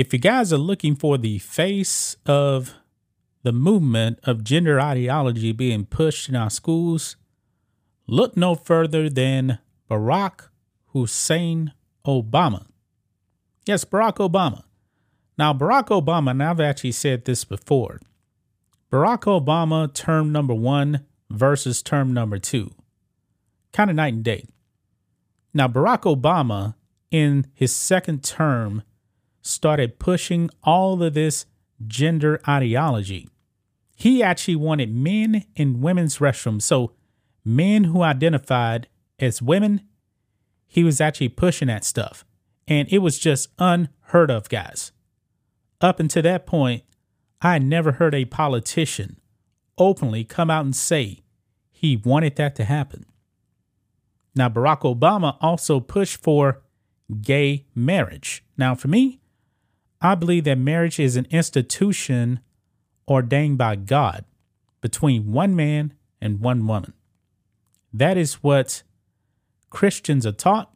If you guys are looking for the face of the movement of gender ideology being pushed in our schools, look no further than Barack Hussein Obama. Yes, Barack Obama. Now, Barack Obama, and I've actually said this before Barack Obama, term number one versus term number two, kind of night and day. Now, Barack Obama, in his second term, started pushing all of this gender ideology. He actually wanted men in women's restrooms. So, men who identified as women, he was actually pushing that stuff. And it was just unheard of, guys. Up until that point, I never heard a politician openly come out and say he wanted that to happen. Now, Barack Obama also pushed for gay marriage. Now, for me, I believe that marriage is an institution ordained by God between one man and one woman. That is what Christians are taught.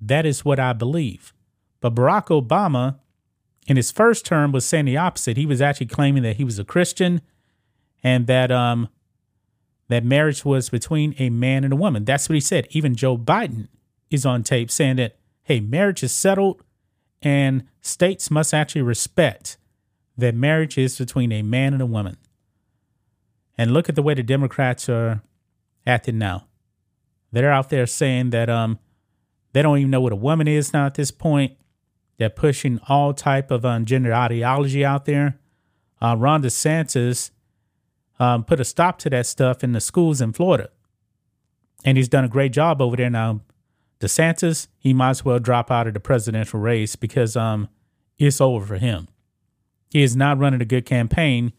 That is what I believe. But Barack Obama, in his first term, was saying the opposite. He was actually claiming that he was a Christian and that um that marriage was between a man and a woman. That's what he said. Even Joe Biden is on tape saying that, hey, marriage is settled and states must actually respect that marriage is between a man and a woman. And look at the way the Democrats are acting now. They're out there saying that um they don't even know what a woman is now at this point. They're pushing all type of um, gender ideology out there. Uh, Ron DeSantis um, put a stop to that stuff in the schools in Florida, and he's done a great job over there. Now, DeSantis, he might as well drop out of the presidential race because um, it's over for him. He is not running a good campaign,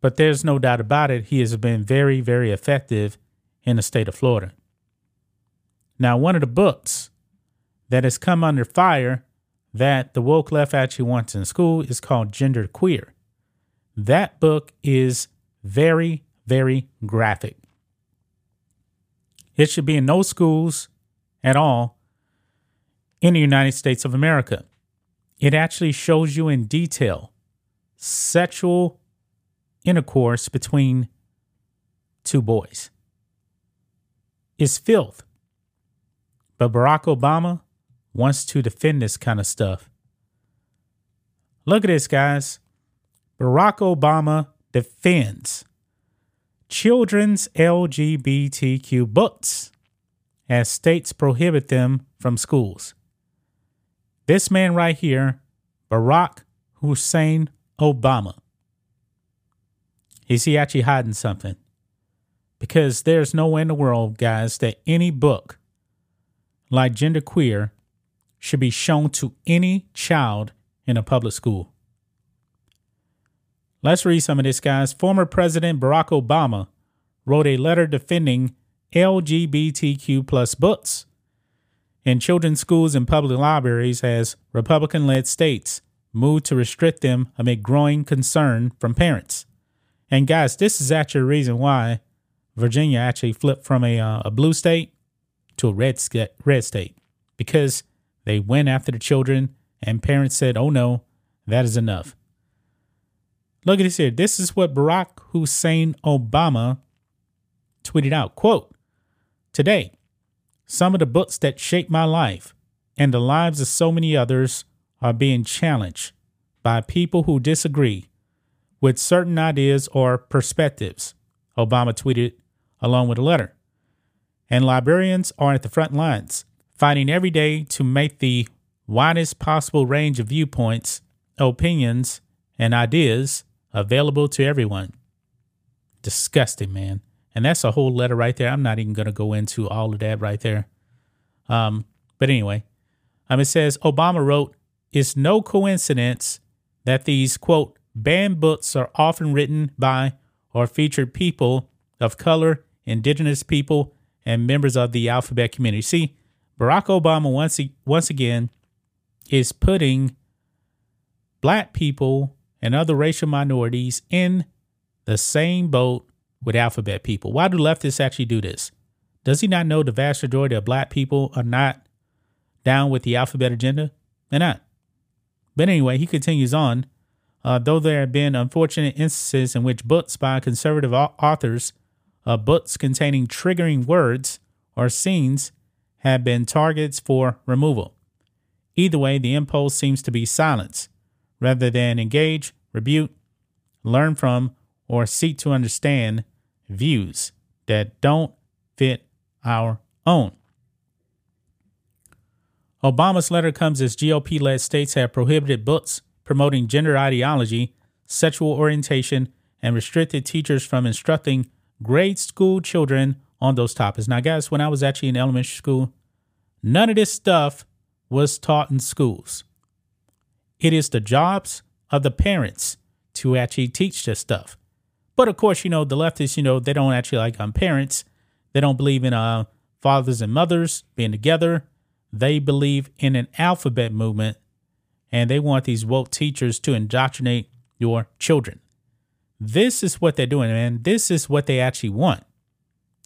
but there's no doubt about it. He has been very, very effective in the state of Florida. Now, one of the books that has come under fire that the woke left actually wants in school is called Gender Queer. That book is very, very graphic. It should be in no schools at all in the United States of America. It actually shows you in detail sexual intercourse between two boys. It's filth. But Barack Obama wants to defend this kind of stuff. Look at this, guys. Barack Obama defends children's LGBTQ books as states prohibit them from schools. This man right here, Barack Hussein Obama, is he actually hiding something? Because there's no way in the world, guys, that any book like genderqueer should be shown to any child in a public school. Let's read some of this, guys. Former President Barack Obama wrote a letter defending LGBTQ plus books in children's schools and public libraries as Republican led states move to restrict them amid growing concern from parents. And guys, this is actually a reason why Virginia actually flipped from a, uh, a blue state to a red, red state because they went after the children, and parents said, oh no, that is enough. Look at this here. This is what Barack Hussein Obama tweeted out. Quote, Today, some of the books that shaped my life and the lives of so many others are being challenged by people who disagree with certain ideas or perspectives, Obama tweeted along with a letter. And librarians are at the front lines fighting every day to make the widest possible range of viewpoints, opinions, and ideas available to everyone. Disgusting, man. And that's a whole letter right there. I'm not even going to go into all of that right there. Um, but anyway, um, it says Obama wrote, It's no coincidence that these, quote, banned books are often written by or featured people of color, indigenous people, and members of the alphabet community. See, Barack Obama once once again is putting black people and other racial minorities in the same boat with alphabet people. Why do leftists actually do this? Does he not know the vast majority of black people are not down with the alphabet agenda? They're not. But anyway, he continues on. Uh, though there have been unfortunate instances in which books by conservative authors, uh, books containing triggering words or scenes, have been targets for removal. Either way, the impulse seems to be silence rather than engage, rebuke, learn from, or seek to understand views that don't fit our own. Obama's letter comes as GOP led states have prohibited books promoting gender ideology, sexual orientation, and restricted teachers from instructing grade school children on those topics. Now, guys, when I was actually in elementary school, none of this stuff was taught in schools. It is the jobs of the parents to actually teach this stuff. But of course, you know, the leftists, you know, they don't actually like um, parents. They don't believe in uh, fathers and mothers being together. They believe in an alphabet movement and they want these woke teachers to indoctrinate your children. This is what they're doing, man. This is what they actually want.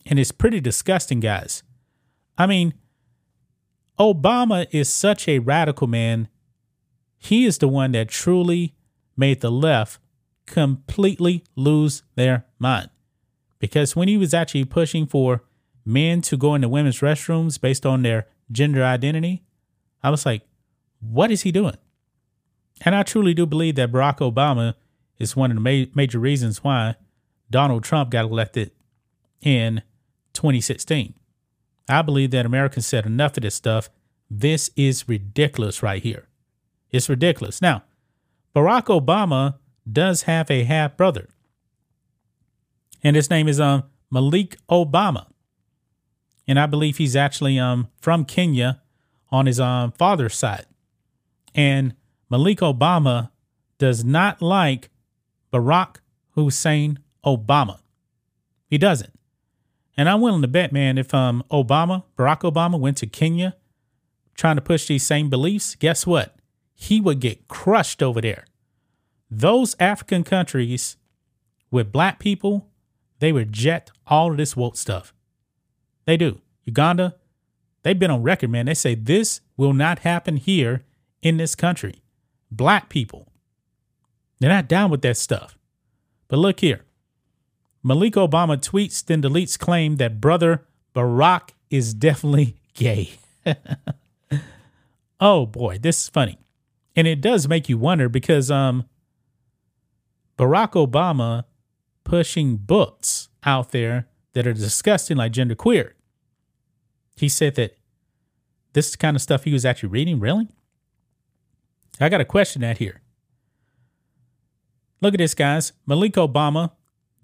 And it's pretty disgusting, guys. I mean, Obama is such a radical man. He is the one that truly made the left completely lose their mind. Because when he was actually pushing for men to go into women's restrooms based on their gender identity, I was like, what is he doing? And I truly do believe that Barack Obama is one of the ma- major reasons why Donald Trump got elected in 2016. I believe that Americans said enough of this stuff. This is ridiculous right here. It's ridiculous. Now, Barack Obama does have a half brother, and his name is um Malik Obama, and I believe he's actually um from Kenya on his um father's side, and Malik Obama does not like Barack Hussein Obama. He doesn't. And I'm willing to bet, man, if um Obama, Barack Obama went to Kenya trying to push these same beliefs, guess what? He would get crushed over there. Those African countries with black people, they reject all of this woke stuff. They do. Uganda, they've been on record, man. They say this will not happen here in this country. Black people, they're not down with that stuff. But look here Malik Obama tweets, then deletes claim that brother Barack is definitely gay. oh boy, this is funny. And it does make you wonder because um Barack Obama pushing books out there that are disgusting like genderqueer. He said that this kind of stuff he was actually reading, really? I got a question that here. Look at this, guys. Malik Obama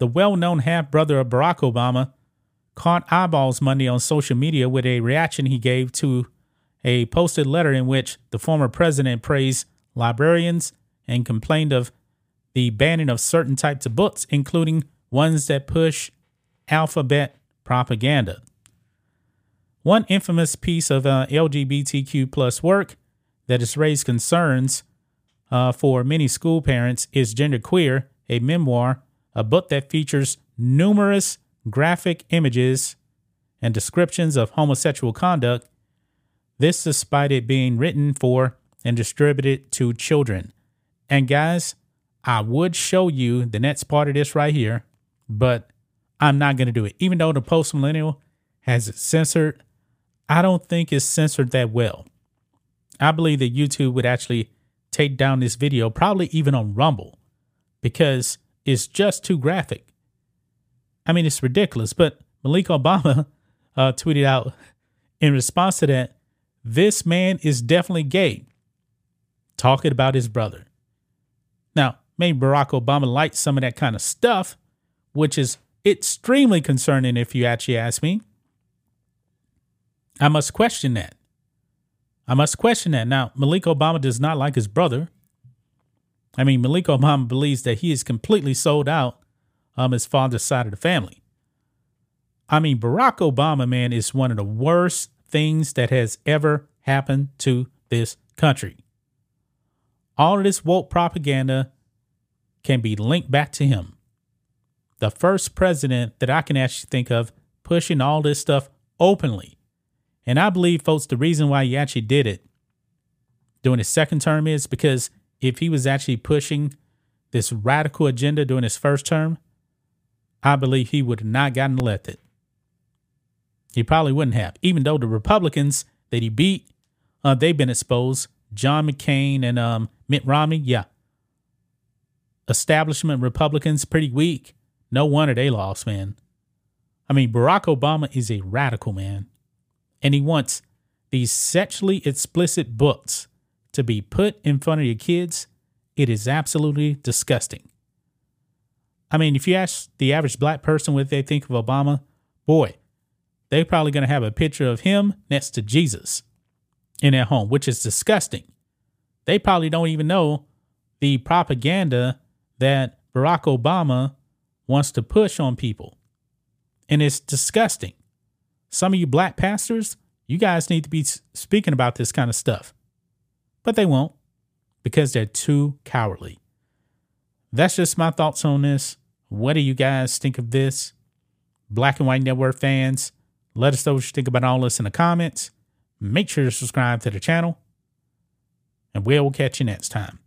the well known half brother of Barack Obama, caught eyeballs Monday on social media with a reaction he gave to a posted letter in which the former president praised librarians and complained of the banning of certain types of books, including ones that push alphabet propaganda. One infamous piece of uh, LGBTQ plus work that has raised concerns uh, for many school parents is Genderqueer, a memoir a book that features numerous graphic images and descriptions of homosexual conduct, this despite it being written for and distributed to children. And guys, I would show you the next part of this right here, but I'm not going to do it. Even though the post millennial has it censored, I don't think it's censored that well. I believe that YouTube would actually take down this video, probably even on Rumble, because it's just too graphic. I mean, it's ridiculous. But Malik Obama uh, tweeted out in response to that this man is definitely gay, talking about his brother. Now, maybe Barack Obama liked some of that kind of stuff, which is extremely concerning if you actually ask me. I must question that. I must question that. Now, Malik Obama does not like his brother. I mean, Malik Obama believes that he is completely sold out on his father's side of the family. I mean, Barack Obama, man, is one of the worst things that has ever happened to this country. All of this woke propaganda can be linked back to him. The first president that I can actually think of pushing all this stuff openly. And I believe, folks, the reason why he actually did it during his second term is because if he was actually pushing this radical agenda during his first term, I believe he would have not gotten elected. He probably wouldn't have, even though the Republicans that he beat, uh, they've been exposed. John McCain and um, Mitt Romney, yeah. Establishment Republicans pretty weak. No wonder they lost, man. I mean, Barack Obama is a radical man, and he wants these sexually explicit books to be put in front of your kids. It is absolutely disgusting. I mean, if you ask the average black person what they think of Obama, boy, they're probably going to have a picture of him next to Jesus in their home, which is disgusting. They probably don't even know the propaganda that Barack Obama wants to push on people. And it's disgusting. Some of you black pastors, you guys need to be speaking about this kind of stuff. But they won't because they're too cowardly. That's just my thoughts on this. What do you guys think of this? Black and White Network fans, let us know what you think about all this in the comments. Make sure to subscribe to the channel, and we'll catch you next time.